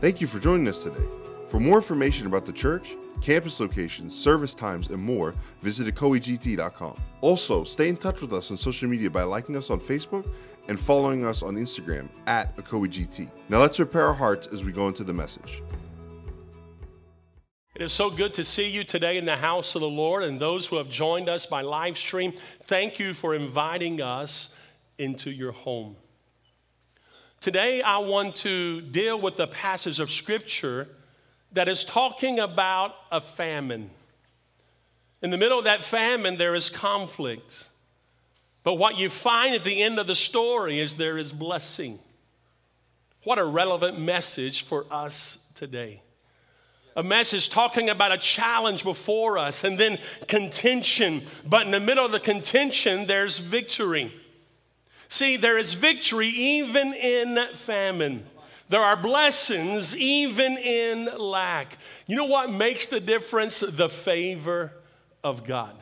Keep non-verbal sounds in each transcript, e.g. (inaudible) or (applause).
Thank you for joining us today. For more information about the church, campus locations, service times, and more, visit ecoegt.com. Also, stay in touch with us on social media by liking us on Facebook and following us on Instagram at ecoegt. Now let's prepare our hearts as we go into the message. It is so good to see you today in the house of the Lord and those who have joined us by live stream. Thank you for inviting us into your home. Today, I want to deal with the passage of scripture that is talking about a famine. In the middle of that famine, there is conflict. But what you find at the end of the story is there is blessing. What a relevant message for us today. A message talking about a challenge before us and then contention. But in the middle of the contention, there's victory. See, there is victory even in famine. There are blessings even in lack. You know what makes the difference? The favor of God.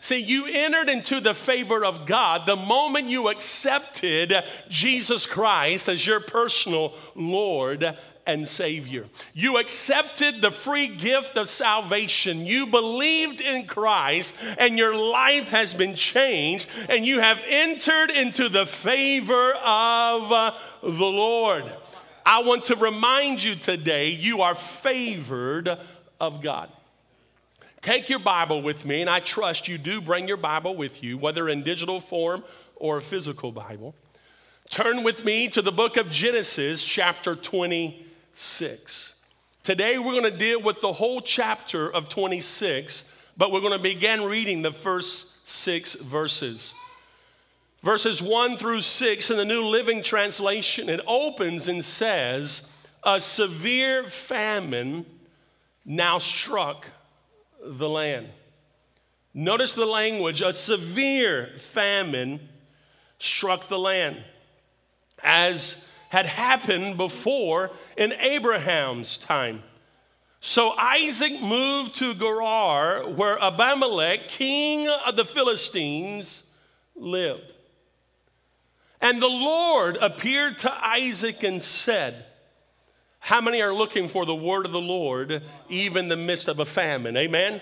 See, you entered into the favor of God the moment you accepted Jesus Christ as your personal Lord and Savior. You accepted the free gift of salvation. You believed in Christ, and your life has been changed, and you have entered into the favor of the Lord. I want to remind you today you are favored of God. Take your Bible with me, and I trust you do bring your Bible with you, whether in digital form or a physical Bible. Turn with me to the book of Genesis, chapter 26. Today, we're going to deal with the whole chapter of 26, but we're going to begin reading the first six verses. Verses 1 through 6 in the New Living Translation, it opens and says, A severe famine now struck the land. Notice the language a severe famine struck the land, as had happened before in Abraham's time. So Isaac moved to Gerar, where Abimelech, king of the Philistines, lived. And the Lord appeared to Isaac and said, how many are looking for the word of the Lord even in the midst of a famine? Amen.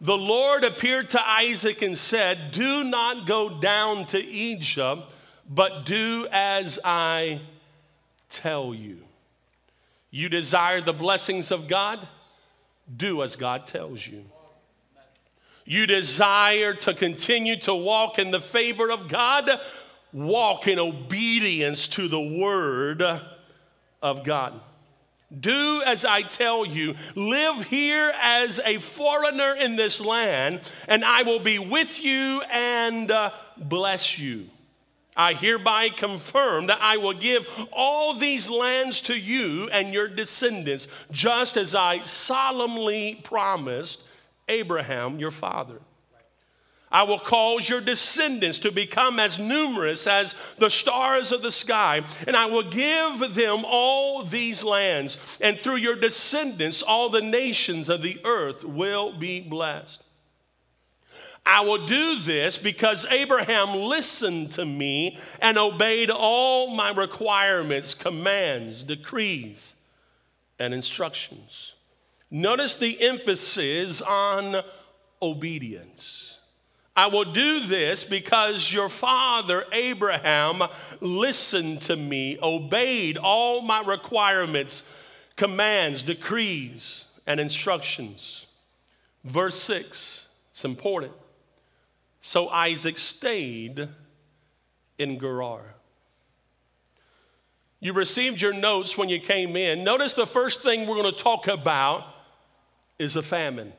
The Lord appeared to Isaac and said, Do not go down to Egypt, but do as I tell you. You desire the blessings of God? Do as God tells you. You desire to continue to walk in the favor of God? Walk in obedience to the word of God. Do as I tell you. Live here as a foreigner in this land, and I will be with you and uh, bless you. I hereby confirm that I will give all these lands to you and your descendants, just as I solemnly promised Abraham, your father. I will cause your descendants to become as numerous as the stars of the sky, and I will give them all these lands, and through your descendants, all the nations of the earth will be blessed. I will do this because Abraham listened to me and obeyed all my requirements, commands, decrees, and instructions. Notice the emphasis on obedience. I will do this because your father Abraham listened to me, obeyed all my requirements, commands, decrees, and instructions. Verse 6, it's important. So Isaac stayed in Gerar. You received your notes when you came in. Notice the first thing we're going to talk about is a famine.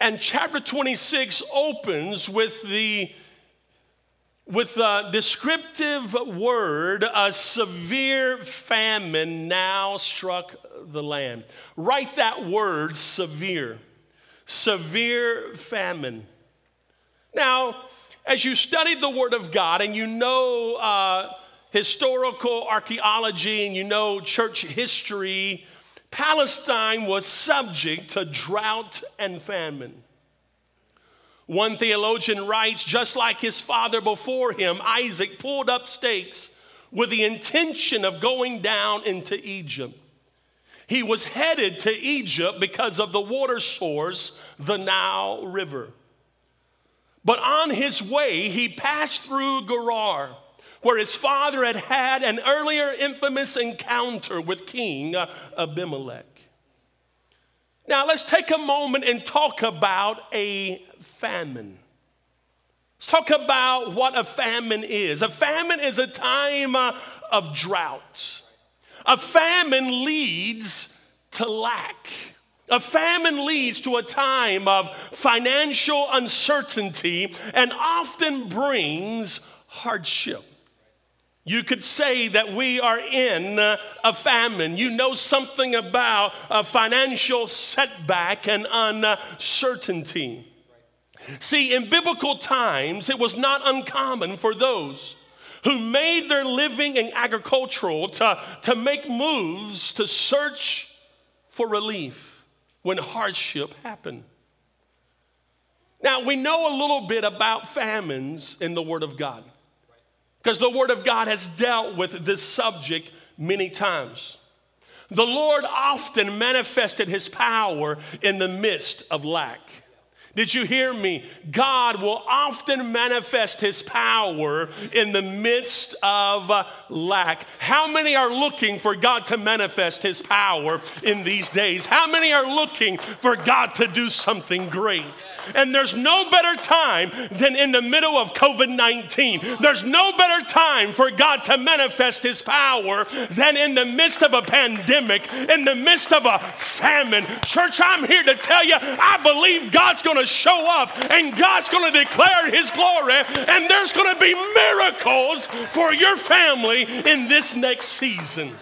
And chapter 26 opens with the with the descriptive word, a severe famine now struck the land. Write that word, severe. Severe famine. Now, as you study the Word of God and you know uh, historical archaeology and you know church history, Palestine was subject to drought and famine. One theologian writes just like his father before him, Isaac pulled up stakes, with the intention of going down into Egypt. He was headed to Egypt because of the water source, the Nile River. But on his way, he passed through Gerar, where his father had had an earlier infamous encounter with King Abimelech. Now, let's take a moment and talk about a famine. Let's talk about what a famine is. A famine is a time of drought. A famine leads to lack. A famine leads to a time of financial uncertainty and often brings hardship. You could say that we are in a famine. You know something about a financial setback and uncertainty. See, in biblical times, it was not uncommon for those who made their living in agricultural to, to make moves to search for relief when hardship happened. Now, we know a little bit about famines in the Word of God. Because the Word of God has dealt with this subject many times. The Lord often manifested His power in the midst of lack. Did you hear me? God will often manifest his power in the midst of uh, lack. How many are looking for God to manifest his power in these days? How many are looking for God to do something great? And there's no better time than in the middle of COVID 19. There's no better time for God to manifest his power than in the midst of a pandemic, in the midst of a famine. Church, I'm here to tell you, I believe God's going to show up and God's going to declare His glory, and there's going to be miracles for your family in this next season.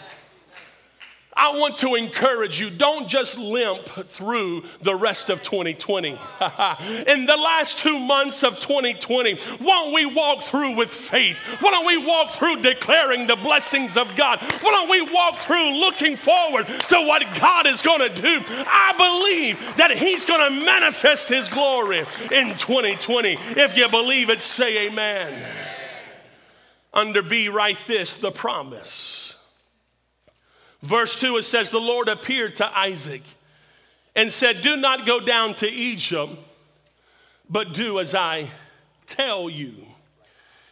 I want to encourage you don't just limp through the rest of 2020. (laughs) In the last two months of 2020, won't we walk through with faith? Why don't we walk through declaring the blessings of God? Why don't we walk through looking forward to what God is going to do? I believe that He's going to manifest His glory in 2020. If you believe it, say amen. Under B, write this the promise. Verse 2, it says, The Lord appeared to Isaac and said, Do not go down to Egypt, but do as I tell you.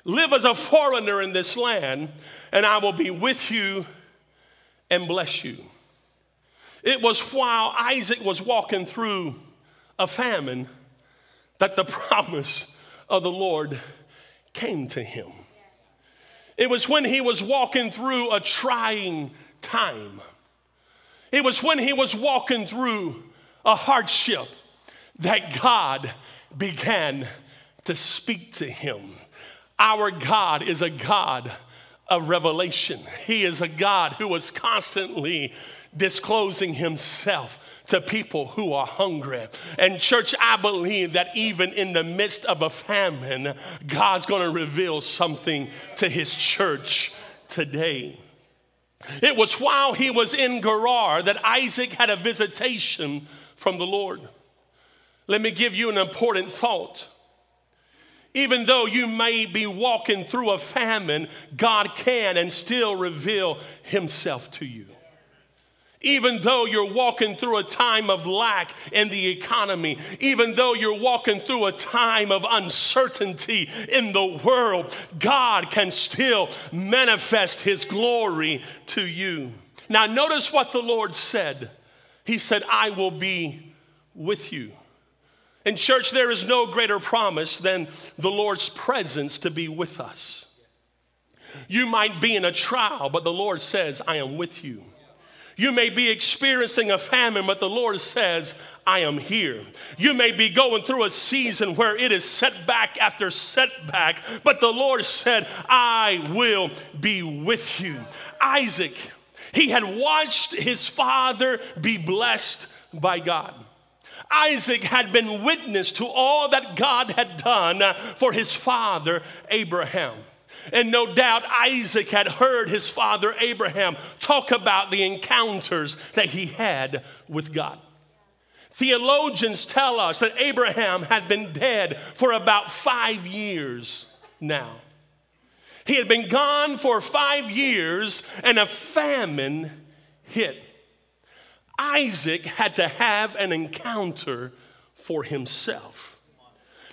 Live as a foreigner in this land, and I will be with you and bless you. It was while Isaac was walking through a famine that the (laughs) promise of the Lord came to him. It was when he was walking through a trying time. It was when he was walking through a hardship that God began to speak to him. Our God is a God of revelation. He is a God who is constantly disclosing himself to people who are hungry. And, church, I believe that even in the midst of a famine, God's gonna reveal something to his church today. It was while he was in Gerar that Isaac had a visitation from the Lord. Let me give you an important thought. Even though you may be walking through a famine, God can and still reveal himself to you even though you're walking through a time of lack in the economy, even though you're walking through a time of uncertainty in the world, God can still manifest His glory to you. Now, notice what the Lord said. He said, I will be with you. In church, there is no greater promise than the Lord's presence to be with us. You might be in a trial, but the Lord says, I am with you. You may be experiencing a famine, but the Lord says, I am here. You may be going through a season where it is setback after setback, but the Lord said, I will be with you. Isaac, he had watched his father be blessed by God. Isaac had been witness to all that God had done for his father Abraham. And no doubt Isaac had heard his father Abraham talk about the encounters that he had with God. Theologians tell us that Abraham had been dead for about five years now. He had been gone for five years and a famine hit. Isaac had to have an encounter for himself.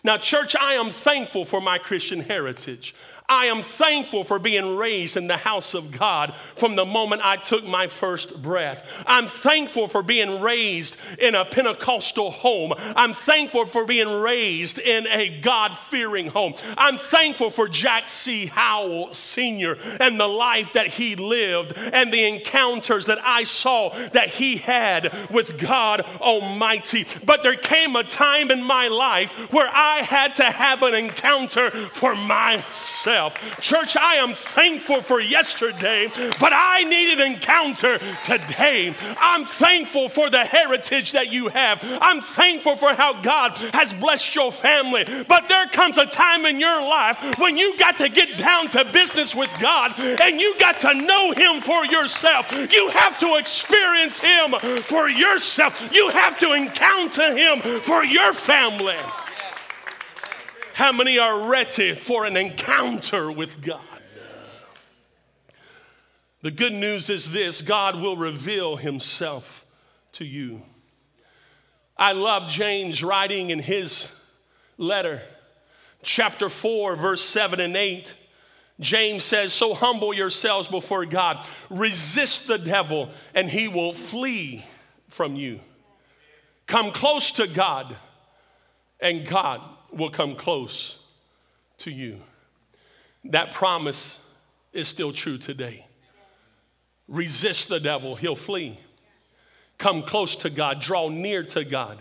Now, church, I am thankful for my Christian heritage. I am thankful for being raised in the house of God from the moment I took my first breath. I'm thankful for being raised in a Pentecostal home. I'm thankful for being raised in a God fearing home. I'm thankful for Jack C. Howell Sr. and the life that he lived and the encounters that I saw that he had with God Almighty. But there came a time in my life where I had to have an encounter for myself myself. Church, I am thankful for yesterday, but I need an encounter today. I'm thankful for the heritage that you have. I'm thankful for how God has blessed your family. But there comes a time in your life when you got to get down to business with God and you got to know Him for yourself. You have to experience Him for yourself. You have to encounter Him for your family. How many are ready for an encounter with God? The good news is this God will reveal himself to you. I love James writing in his letter, chapter 4, verse 7 and 8. James says, So humble yourselves before God, resist the devil, and he will flee from you. Come close to God, and God will come close to you. That promise is still true today. Resist the devil, he'll flee. Come close to God, draw near to God,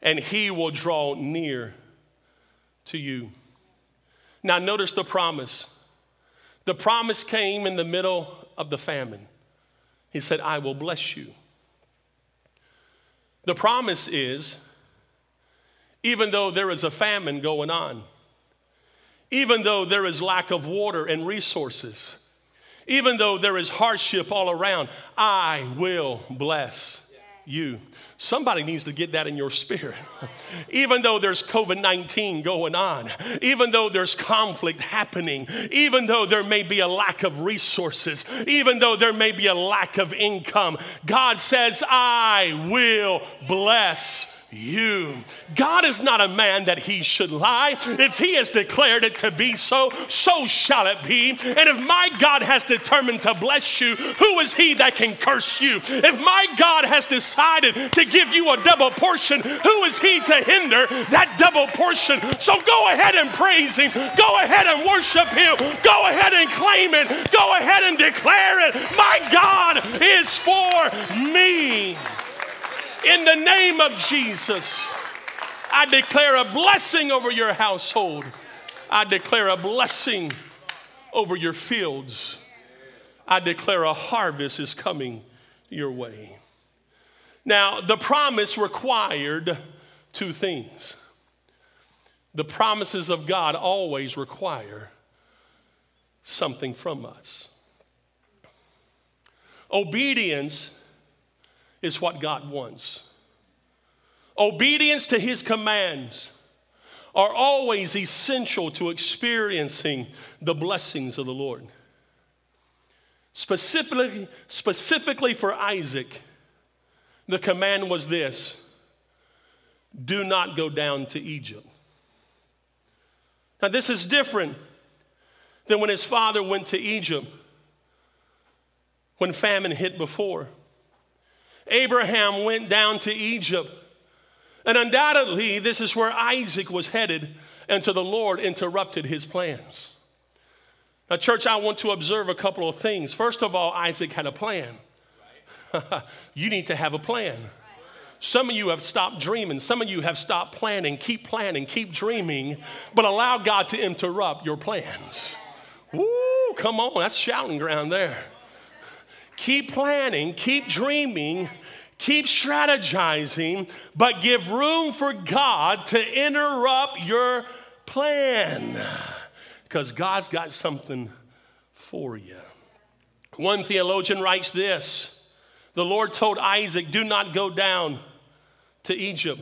and he will draw near to you. Now, notice the promise. The promise came in the middle of the famine. He said, I will bless you. The promise is even though there is a famine going on, even though there is lack of water and resources, even though there is hardship all around, I will bless you. Somebody needs to get that in your spirit. (laughs) even though there's COVID 19 going on, even though there's conflict happening, even though there may be a lack of resources, even though there may be a lack of income, God says, I will bless you. God is not a man that he should lie. If he has declared it to be so, so shall it be. And if my God has determined to bless you, who is he that can curse you? If my God has decided to give you a double portion, who is he to hinder that double portion? So go ahead and praise him. Go ahead and worship him. Go ahead and claim it. Go ahead and declare it. My God is for me. In the name of Jesus, I declare a blessing over your household. I declare a blessing over your fields. I declare a harvest is coming your way. Now, the promise required two things. The promises of God always require something from us. Obedience is what God wants. Obedience to his commands are always essential to experiencing the blessings of the Lord. Specifically, specifically for Isaac, the command was this do not go down to Egypt. Now, this is different than when his father went to Egypt when famine hit before. Abraham went down to Egypt. And undoubtedly, this is where Isaac was headed until the Lord interrupted his plans. Now, church, I want to observe a couple of things. First of all, Isaac had a plan. (laughs) you need to have a plan. Some of you have stopped dreaming. Some of you have stopped planning. Keep planning, keep dreaming, but allow God to interrupt your plans. Woo, come on, that's shouting ground there. Keep planning, keep dreaming, keep strategizing, but give room for God to interrupt your plan because God's got something for you. One theologian writes this The Lord told Isaac, Do not go down to Egypt.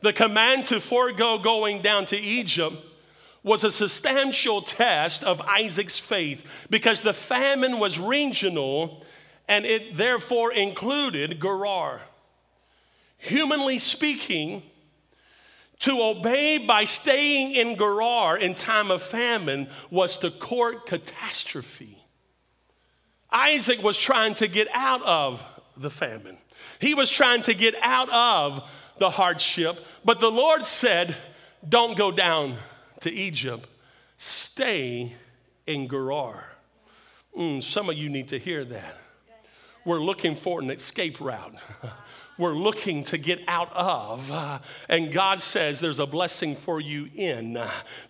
The command to forego going down to Egypt was a substantial test of Isaac's faith because the famine was regional and it therefore included Gerar. Humanly speaking, to obey by staying in Gerar in time of famine was to court catastrophe. Isaac was trying to get out of the famine. He was trying to get out of the hardship, but the Lord said, Don't go down to Egypt, stay in Gerar. Mm, some of you need to hear that. We're looking for an escape route. (laughs) we're looking to get out of. Uh, and God says there's a blessing for you in,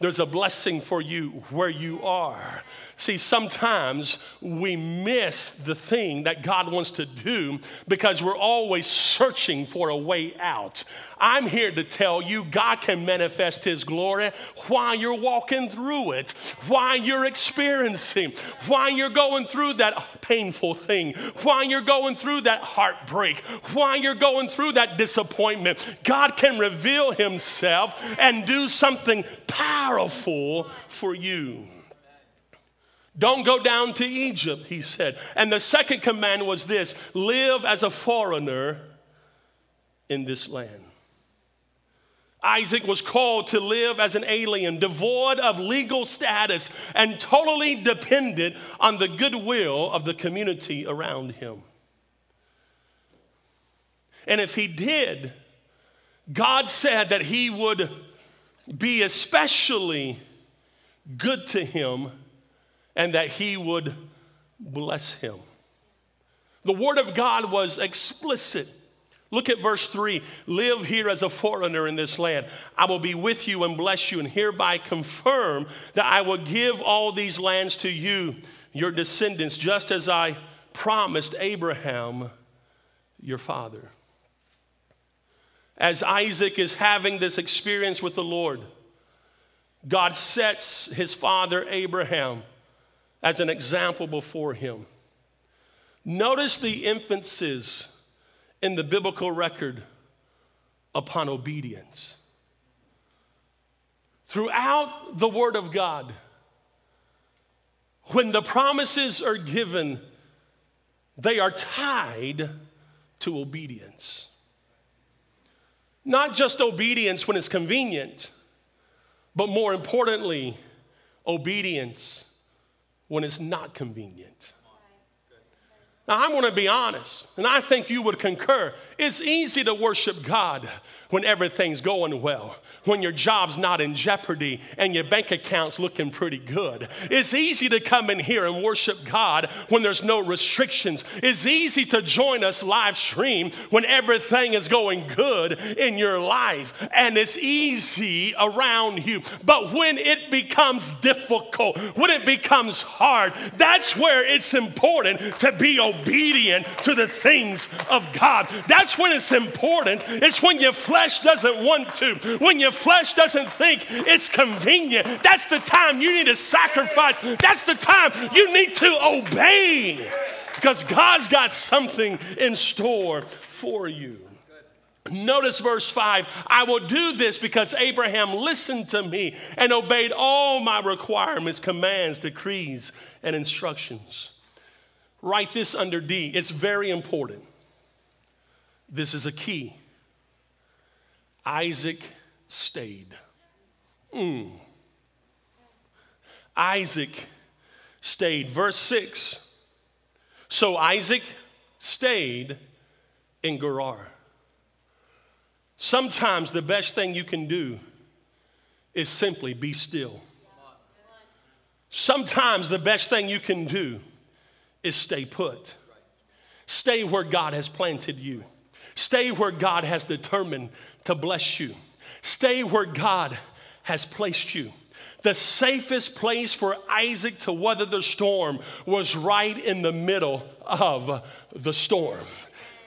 there's a blessing for you where you are. See, sometimes we miss the thing that God wants to do because we're always searching for a way out. I'm here to tell you God can manifest His glory while you're walking through it, while you're experiencing, while you're going through that painful thing, while you're going through that heartbreak, while you're going through that disappointment. God can reveal Himself and do something powerful for you. Don't go down to Egypt, he said. And the second command was this live as a foreigner in this land. Isaac was called to live as an alien, devoid of legal status, and totally dependent on the goodwill of the community around him. And if he did, God said that he would be especially good to him and that he would bless him. The word of God was explicit. Look at verse 3 Live here as a foreigner in this land. I will be with you and bless you, and hereby confirm that I will give all these lands to you, your descendants, just as I promised Abraham, your father. As Isaac is having this experience with the Lord, God sets his father Abraham as an example before him. Notice the emphasis in the biblical record upon obedience. Throughout the Word of God, when the promises are given, they are tied to obedience. Not just obedience when it's convenient, but more importantly, obedience when it's not convenient. Now, I'm going to be honest, and I think you would concur. It's easy to worship God when everything's going well when your job's not in jeopardy and your bank account's looking pretty good. It's easy to come in here and worship God when there's no restrictions. It's easy to join us live stream when everything is going good in your life and it's easy around you. But when it becomes difficult, when it becomes hard, that's where it's important to be obedient to the things of God. That's when it's important. It's when your flesh doesn't want to, when your flesh doesn't think it's convenient, that's the time you need to sacrifice. That's the time you need to obey because God's got something in store for you. Notice verse 5 I will do this because Abraham listened to me and obeyed all my requirements, commands, decrees, and instructions. Write this under D. It's very important. This is a key. Isaac stayed. Mm. Isaac stayed. Verse 6 So Isaac stayed in Gerar. Sometimes the best thing you can do is simply be still. Sometimes the best thing you can do is stay put. Stay where God has planted you. Stay where God has determined to bless you. Stay where God has placed you. The safest place for Isaac to weather the storm was right in the middle of the storm.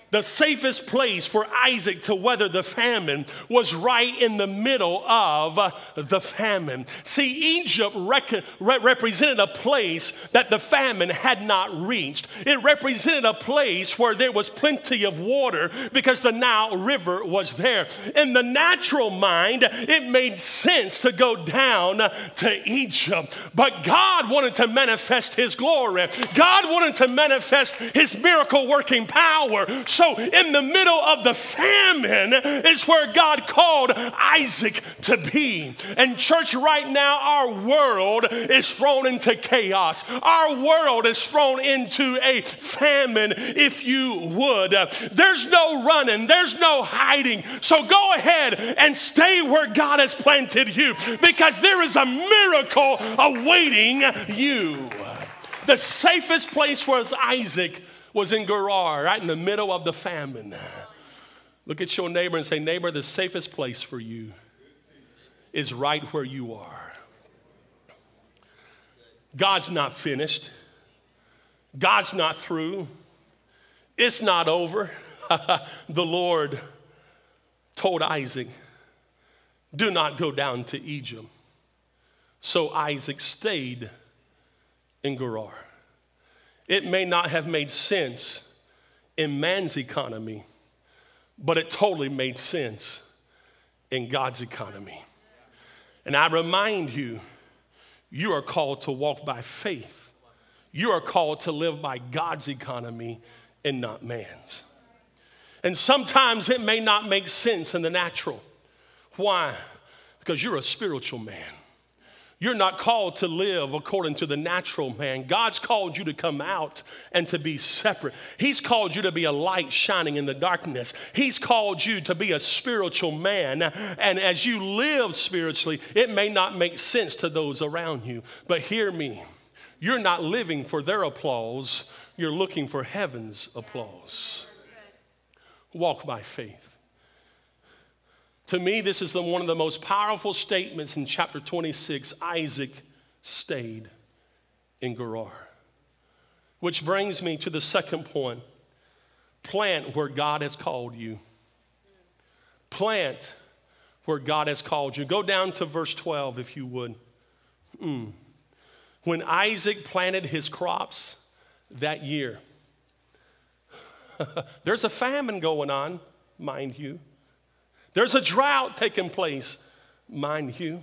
The safest place for Isaac to weather the famine was right in the middle of the famine. See, Egypt rec- re- represented a place that the famine had not reached. It represented a place where there was plenty of water because the Nile River was there. In the natural mind, it made sense to go down to Egypt. But God wanted to manifest His glory, God wanted to manifest His miracle working power. So, in the middle of the famine, is where God called Isaac to be. And, church, right now, our world is thrown into chaos. Our world is thrown into a famine, if you would. There's no running, there's no hiding. So, go ahead and stay where God has planted you because there is a miracle awaiting you. The safest place was Isaac was in Gerar, right in the middle of the famine. Look at your neighbor and say, Neighbor, the safest place for you is right where you are. God's not finished, God's not through, it's not over. (laughs) the Lord told Isaac, Do not go down to Egypt. So Isaac stayed in Gerar. It may not have made sense in man's economy, but it totally made sense in God's economy. And I remind you, you are called to walk by faith. You are called to live by God's economy and not man's. And sometimes it may not make sense in the natural. Why? Because you're a spiritual man. You're not called to live according to the natural man. God's called you to come out and to be separate. He's called you to be a light shining in the darkness. He's called you to be a spiritual man. And as you live spiritually, it may not make sense to those around you. But hear me you're not living for their applause, you're looking for heaven's applause. Walk by faith. To me, this is the, one of the most powerful statements in chapter 26. Isaac stayed in Gerar. Which brings me to the second point plant where God has called you. Plant where God has called you. Go down to verse 12 if you would. Mm. When Isaac planted his crops that year, (laughs) there's a famine going on, mind you. There's a drought taking place, mind you.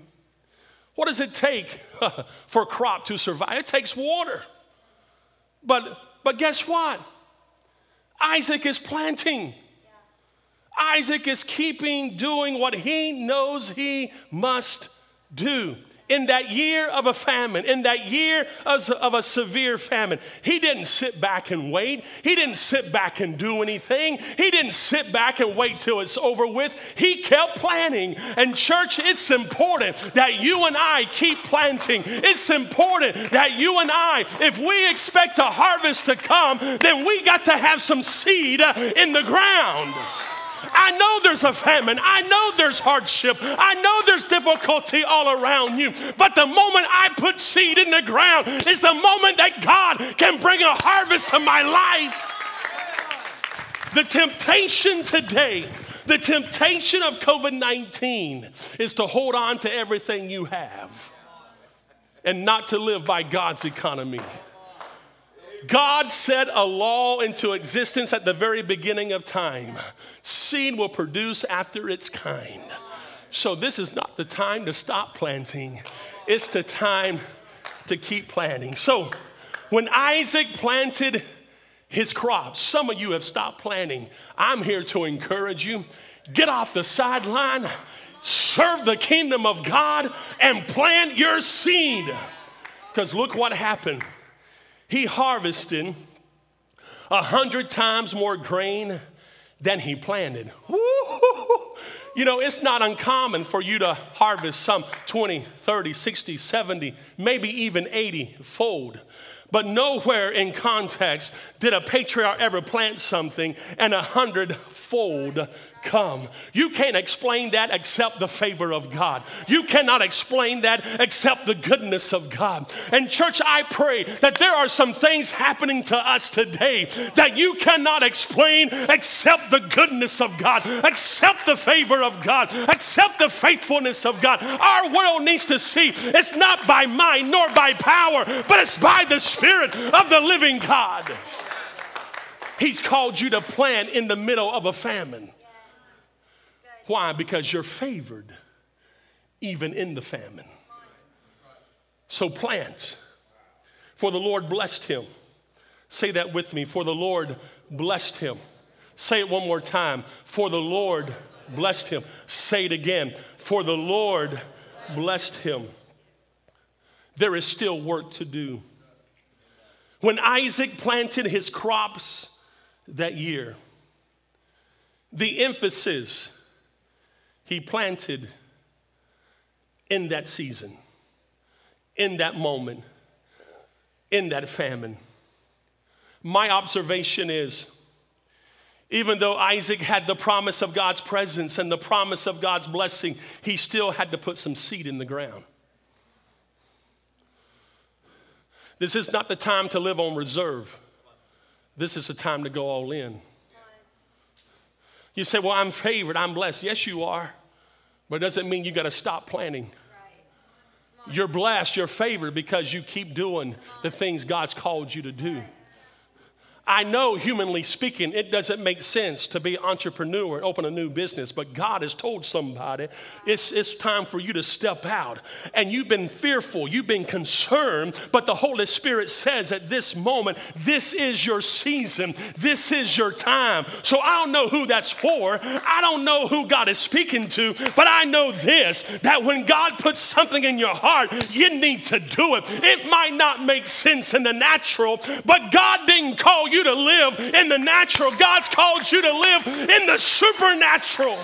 What does it take (laughs) for a crop to survive? It takes water. But, but guess what? Isaac is planting. Isaac is keeping doing what he knows he must do in that year of a famine, in that year of, of, a severe famine, he didn't sit back and wait. He didn't sit back and do anything. He didn't sit back and wait till it's over with. He kept planting. And, church, it's important that you and I keep planting. It's important that you and I, if we expect a harvest to come, then we got to have some seed in the ground. I know there's a famine. I know there's hardship. I know there's difficulty all around you. But the moment I put seed in the ground is the moment that God can bring a harvest to my life. The temptation today, the temptation of COVID 19 is to hold on to everything you have and not to live by God's economy. God set a law into existence at the very beginning of time. Seed will produce after its kind. So, this is not the time to stop planting, it's the time to keep planting. So, when Isaac planted his crops, some of you have stopped planting. I'm here to encourage you get off the sideline, serve the kingdom of God, and plant your seed. Because look what happened he harvested a hundred times more grain than he planted. You know, it's not uncommon for you to harvest some 20, 30, 60, 70, maybe even 80 fold. But nowhere in context did a patriarch ever plant something and a hundredfold come. You can't explain that except the favor of God. You cannot explain that except the goodness of God. And, church, I pray that there are some things happening to us today that you cannot explain except the goodness of God, except the favor of God, except the faithfulness of God. Our world needs to see it's not by might nor by power, but it's by the Spirit of the living God. He's called you to plant in the middle of a famine. Why? Because you're favored even in the famine. So plant. For the Lord blessed him. Say that with me. For the Lord blessed him. Say it one more time. For the Lord blessed him. Say it again. For the Lord blessed him. There is still work to do. When Isaac planted his crops that year, the emphasis he planted in that season, in that moment, in that famine. My observation is even though Isaac had the promise of God's presence and the promise of God's blessing, he still had to put some seed in the ground. This is not the time to live on reserve. This is the time to go all in. You say, Well, I'm favored, I'm blessed. Yes, you are. But it doesn't mean you got to stop planning. You're blessed, you're favored because you keep doing the things God's called you to do. I know, humanly speaking, it doesn't make sense to be an entrepreneur and open a new business, but God has told somebody it's, it's time for you to step out. And you've been fearful, you've been concerned, but the Holy Spirit says at this moment, this is your season, this is your time. So I don't know who that's for, I don't know who God is speaking to, but I know this that when God puts something in your heart, you need to do it. It might not make sense in the natural, but God didn't call you you to live in the natural, God's called you to live in the supernatural.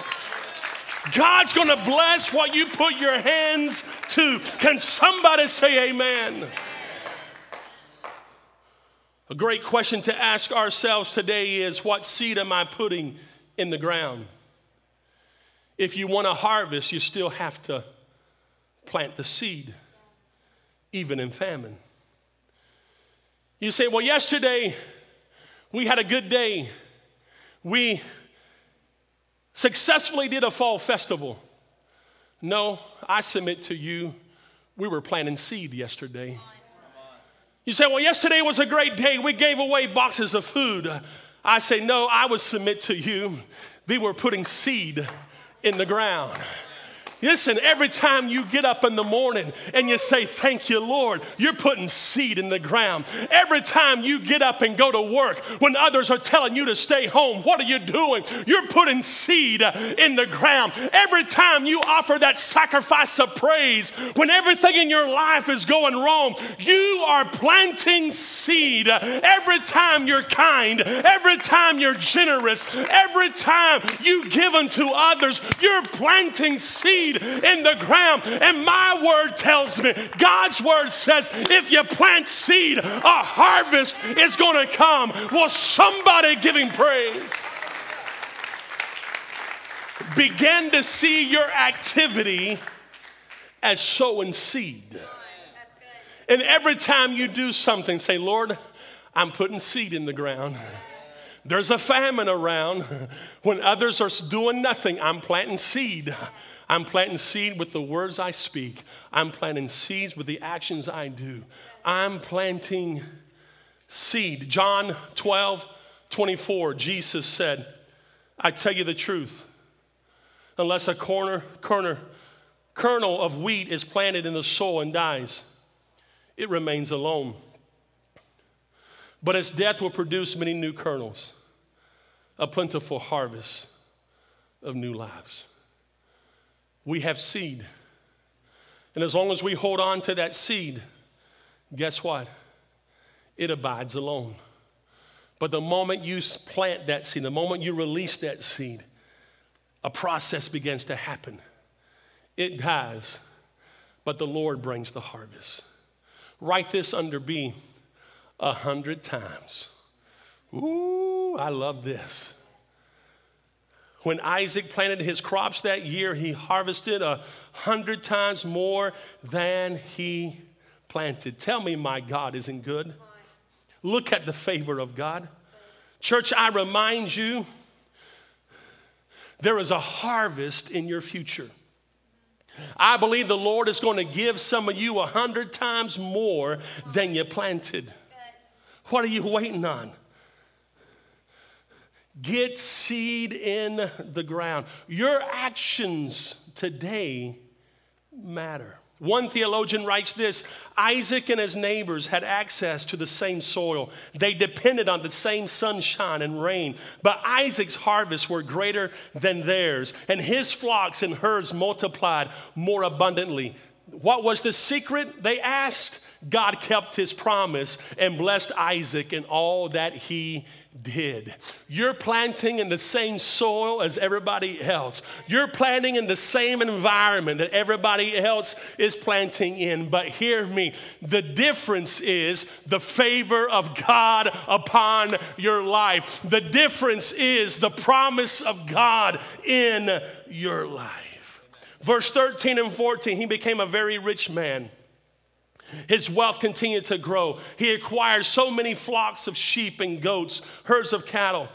God's gonna bless what you put your hands to. Can somebody say amen? A great question to ask ourselves today is what seed am I putting in the ground? If you want to harvest, you still have to plant the seed, even in famine. You say, well, yesterday we had a good day. We successfully did a fall festival. No, I submit to you, we were planting seed yesterday. You say, well, yesterday was a great day. We gave away boxes of food. I say, no, I would submit to you, they were putting seed in the ground. Listen, every time you get up in the morning and you say, Thank you, Lord, you're putting seed in the ground. Every time you get up and go to work when others are telling you to stay home, what are you doing? You're putting seed in the ground. Every time you offer that sacrifice of praise when everything in your life is going wrong, you are planting seed. Every time you're kind, every time you're generous, every time you give unto others, you're planting seed seed in the ground. And my word tells me, God's word says, if you plant seed, a harvest is going to come. Will somebody giving praise? Begin to see your activity as sowing seed. And every time you do something, say, Lord, I'm putting seed in the ground. There's a famine around. When others are doing nothing, I'm planting seed. I'm planting seed with the words I speak. I'm planting seeds with the actions I do. I'm planting seed. John 12, 24, Jesus said, I tell you the truth. Unless a corner, corner, kernel of wheat is planted in the soil and dies, it remains alone. But its death will produce many new kernels, a plentiful harvest of new lives we have seed. And as long as we hold on to that seed, guess what? It abides alone. But the moment you plant that seed, the moment you release that seed, a process begins to happen. It dies, but the Lord brings the harvest. Write this under B a hundred times. Ooh, I love this. When Isaac planted his crops that year, he harvested a hundred times more than he planted. Tell me, my God isn't good. Look at the favor of God. Church, I remind you, there is a harvest in your future. I believe the Lord is going to give some of you a hundred times more than you planted. What are you waiting on? Get seed in the ground. Your actions today matter. One theologian writes this Isaac and his neighbors had access to the same soil. They depended on the same sunshine and rain. But Isaac's harvests were greater than theirs, and his flocks and herds multiplied more abundantly. What was the secret? They asked. God kept his promise and blessed Isaac in all that he did. You're planting in the same soil as everybody else. You're planting in the same environment that everybody else is planting in. But hear me the difference is the favor of God upon your life. The difference is the promise of God in your life. Verse 13 and 14, he became a very rich man his wealth continued to grow. He acquired so many flocks of sheep and goats, herds of cattle.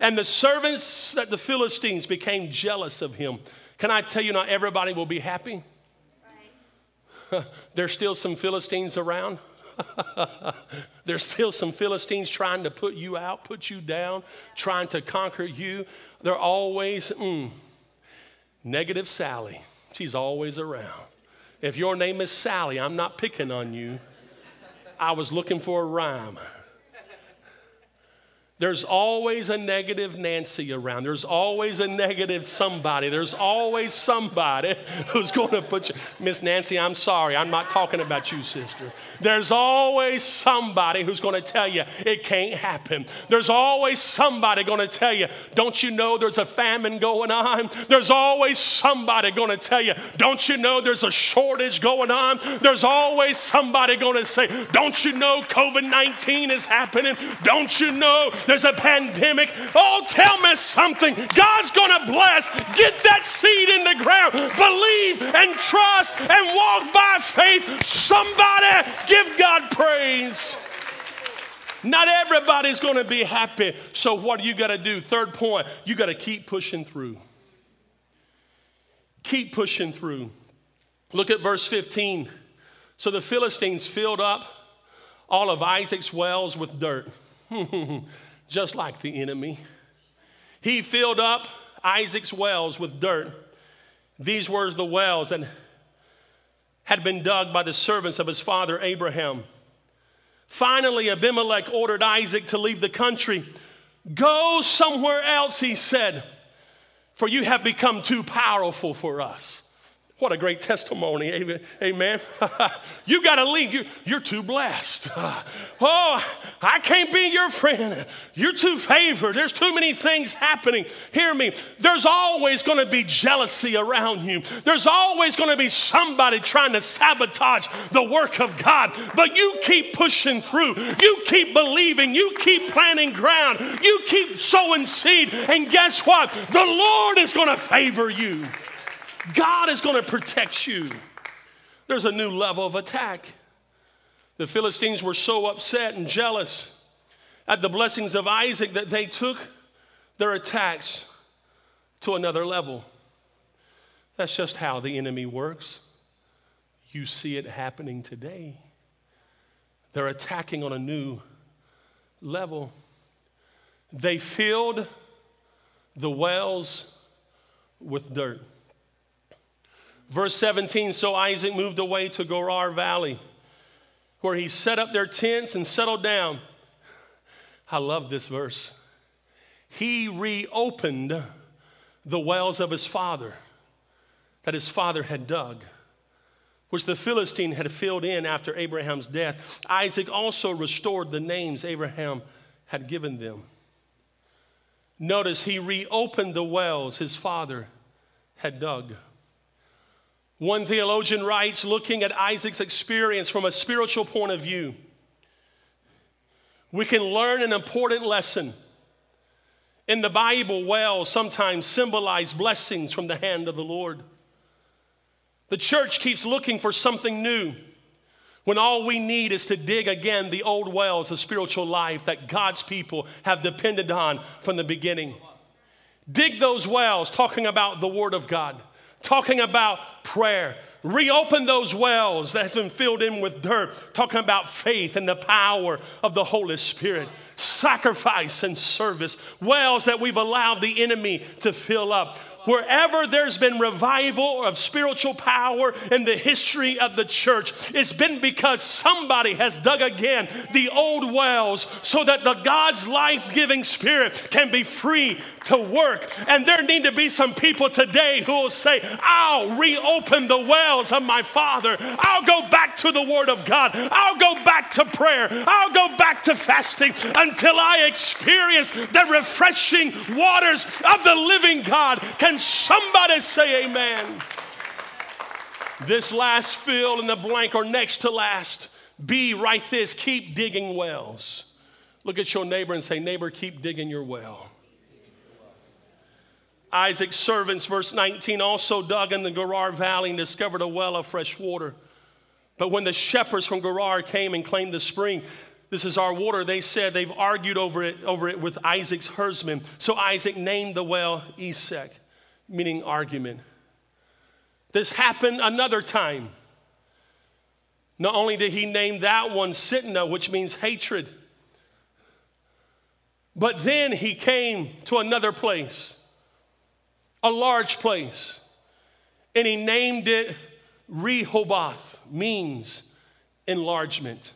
And the servants that the Philistines became jealous of him. Can I tell you, not everybody will be happy? Right. (laughs) There's still some Philistines around. (laughs) There's still some Philistines trying to put you out, put you down, trying to conquer you. They're always, mm, negative Sally. She's always around. If your name is Sally, I'm not picking on you. I was looking for a rhyme. There's always a negative Nancy around. There's always a negative somebody. There's always somebody (laughs) who's going to put you, Miss Nancy, I'm sorry. I'm not talking about you, sister. There's always somebody who's going to tell you it can't happen. There's always somebody going to tell you, don't you know there's a famine going on? There's always somebody going to tell you, don't you know there's a shortage going on? There's always somebody going to say, don't you know COVID 19 is happening? Don't you know? There's a pandemic. Oh, tell me something. God's going to bless. Get that seed in the ground. Believe and trust and walk by faith. Somebody give God praise. Not everybody's going to be happy. So, what you got to do? Third point, you got to keep pushing through. Keep pushing through. Look at verse 15. So the Philistines filled up all of Isaac's wells with dirt. (laughs) just like the enemy. He filled up Isaac's wells with dirt. These were the wells that had been dug by the servants of his father Abraham. Finally, Abimelech ordered Isaac to leave the country. Go somewhere else, he said, for you have become too powerful for us. What a great testimony. Amen. Amen. (laughs) you got to leave. You're, you're too blessed. (laughs) oh, I can't be your friend. You're too favored. There's too many things happening. Hear me. There's always going to be jealousy around you. There's always going to be somebody trying to sabotage the work of God. But you keep pushing through. You keep believing. You keep planting ground. You keep sowing seed. And guess what? The Lord is going to favor you. God is going to protect you. There's a new level of attack. The Philistines were so upset and jealous at the blessings of Isaac that they took their attacks to another level. That's just how the enemy works. You see it happening today. They're attacking on a new level. They filled the wells with dirt. Verse 17 So Isaac moved away to Gerar Valley, where he set up their tents and settled down. I love this verse. He reopened the wells of his father that his father had dug, which the Philistine had filled in after Abraham's death. Isaac also restored the names Abraham had given them. Notice he reopened the wells his father had dug. One theologian writes, looking at Isaac's experience from a spiritual point of view, we can learn an important lesson. In the Bible, wells sometimes symbolize blessings from the hand of the Lord. The church keeps looking for something new when all we need is to dig again the old wells of spiritual life that God's people have depended on from the beginning. Dig those wells, talking about the Word of God, talking about prayer, reopen those wells that has been filled in with dirt, talking about faith and the power of the Holy Spirit, sacrifice and service, wells that we've allowed the enemy to fill up wherever there's been revival of spiritual power in the history of the church, it's been because somebody has dug again the old wells so that the God's life giving spirit can be free to work. And there need to be some people today who will say, I'll reopen the wells of my Father. I'll go back to the Word of God. I'll go back to prayer. I'll go back to fasting until I experience the refreshing waters of the living God. Can somebody say amen? This last fill in the blank or next to last. B, write this keep digging wells. Look at your neighbor and say, Neighbor, keep digging your well. Isaac's servants, verse 19, also dug in the Gerar Valley and discovered a well of fresh water. But when the shepherds from Gerar came and claimed the spring, this is our water, they said they've argued over it, over it with Isaac's herdsmen. So Isaac named the well Esek, meaning argument. This happened another time. Not only did he name that one Sitnah, which means hatred, but then he came to another place a large place. And he named it Rehoboth, means enlargement.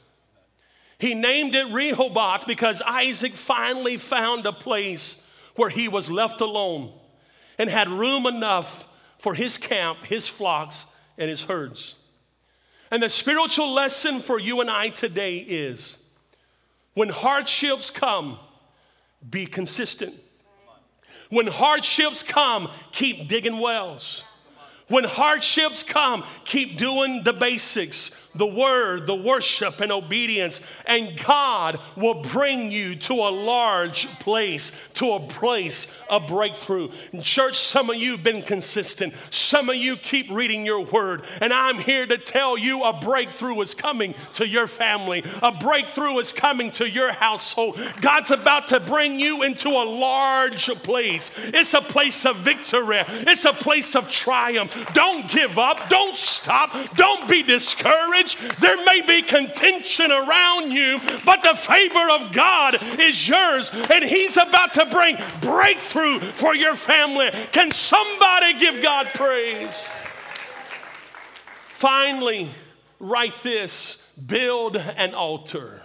He named it Rehoboth because Isaac finally found a place where he was left alone and had room enough for his camp, his flocks, and his herds. And the spiritual lesson for you and I today is when hardships come, be consistent. When hardships come, keep digging wells. When hardships come, keep doing the basics the word, the worship, and obedience, and God will bring you to a large place, to a place of breakthrough. In church, some of you have been consistent. Some of you keep reading your word, and I'm here to tell you a breakthrough is coming to your family. A breakthrough is coming to your household. God's about to bring you into a large place. It's a place of victory. It's a place of triumph. Don't give up. Don't stop. Don't be discouraged. There may be contention around you, but the favor of God is yours, and He's about to bring breakthrough for your family. Can somebody give God praise? Finally, write this build an altar.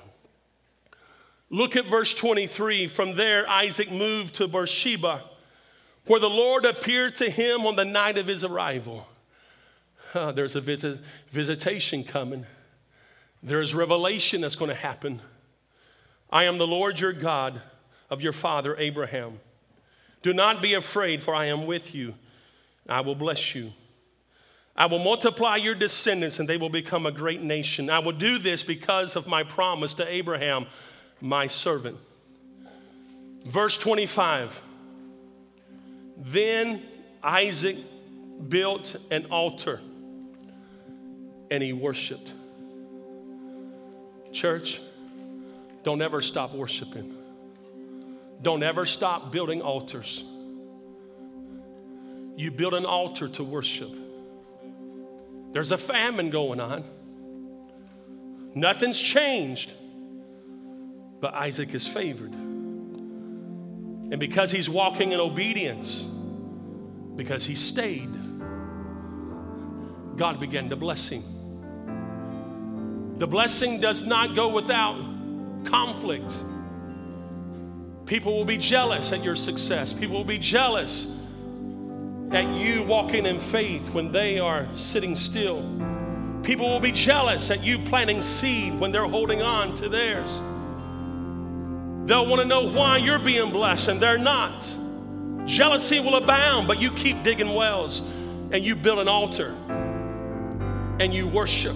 Look at verse 23. From there, Isaac moved to Beersheba, where the Lord appeared to him on the night of his arrival. (laughs) There's a visit, visitation coming. There's revelation that's going to happen. I am the Lord your God of your father Abraham. Do not be afraid, for I am with you. I will bless you. I will multiply your descendants, and they will become a great nation. I will do this because of my promise to Abraham, my servant. Verse 25 Then Isaac built an altar and he worshiped. Church, don't ever stop worshiping. Don't ever stop building altars. You build an altar to worship. There's a famine going on. Nothing's changed, but Isaac is favored. And because he's walking in obedience, because he stayed, God began to bless him. The blessing does not go without conflict. People will be jealous at your success. People will be jealous at you walking in faith when they are sitting still. People will be jealous at you planting seed when they're holding on to theirs. They'll want to know why you're being blessed and they're not. Jealousy will abound, but you keep digging wells and you build an altar and you worship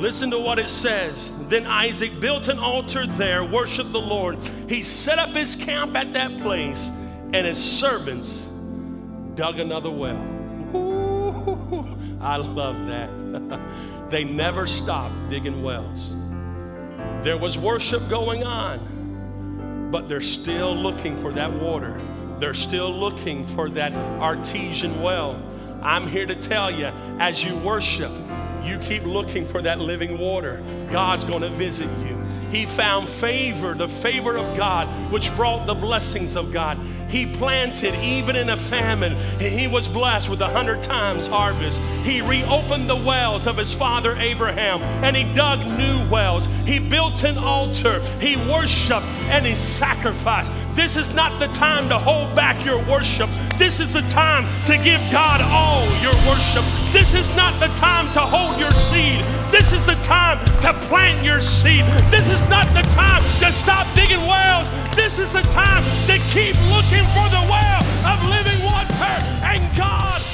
Listen to what it says. Then Isaac built an altar there, worshiped the Lord. He set up his camp at that place, and his servants dug another well. Ooh, (laughs) I love that. (laughs) they never stopped digging wells. There was worship going on, but they're still looking for that water. They're still looking for that artesian well. I'm here to tell you as you worship, you keep looking for that living water. God's going to visit you. He found favor, the favor of God, which brought the blessings of God. He planted even in a famine, and he was blessed with a hundred times harvest. He reopened the wells of his father Abraham, and he dug new wells. He built an altar, he worshiped, and he sacrificed. This is not the time to hold back your worship. This is the time to give God all your worship. This is not the time to hold your seed. This is the time to plant your seed. This is not the time to stop digging wells. This is the time to keep looking for the well of living water and God.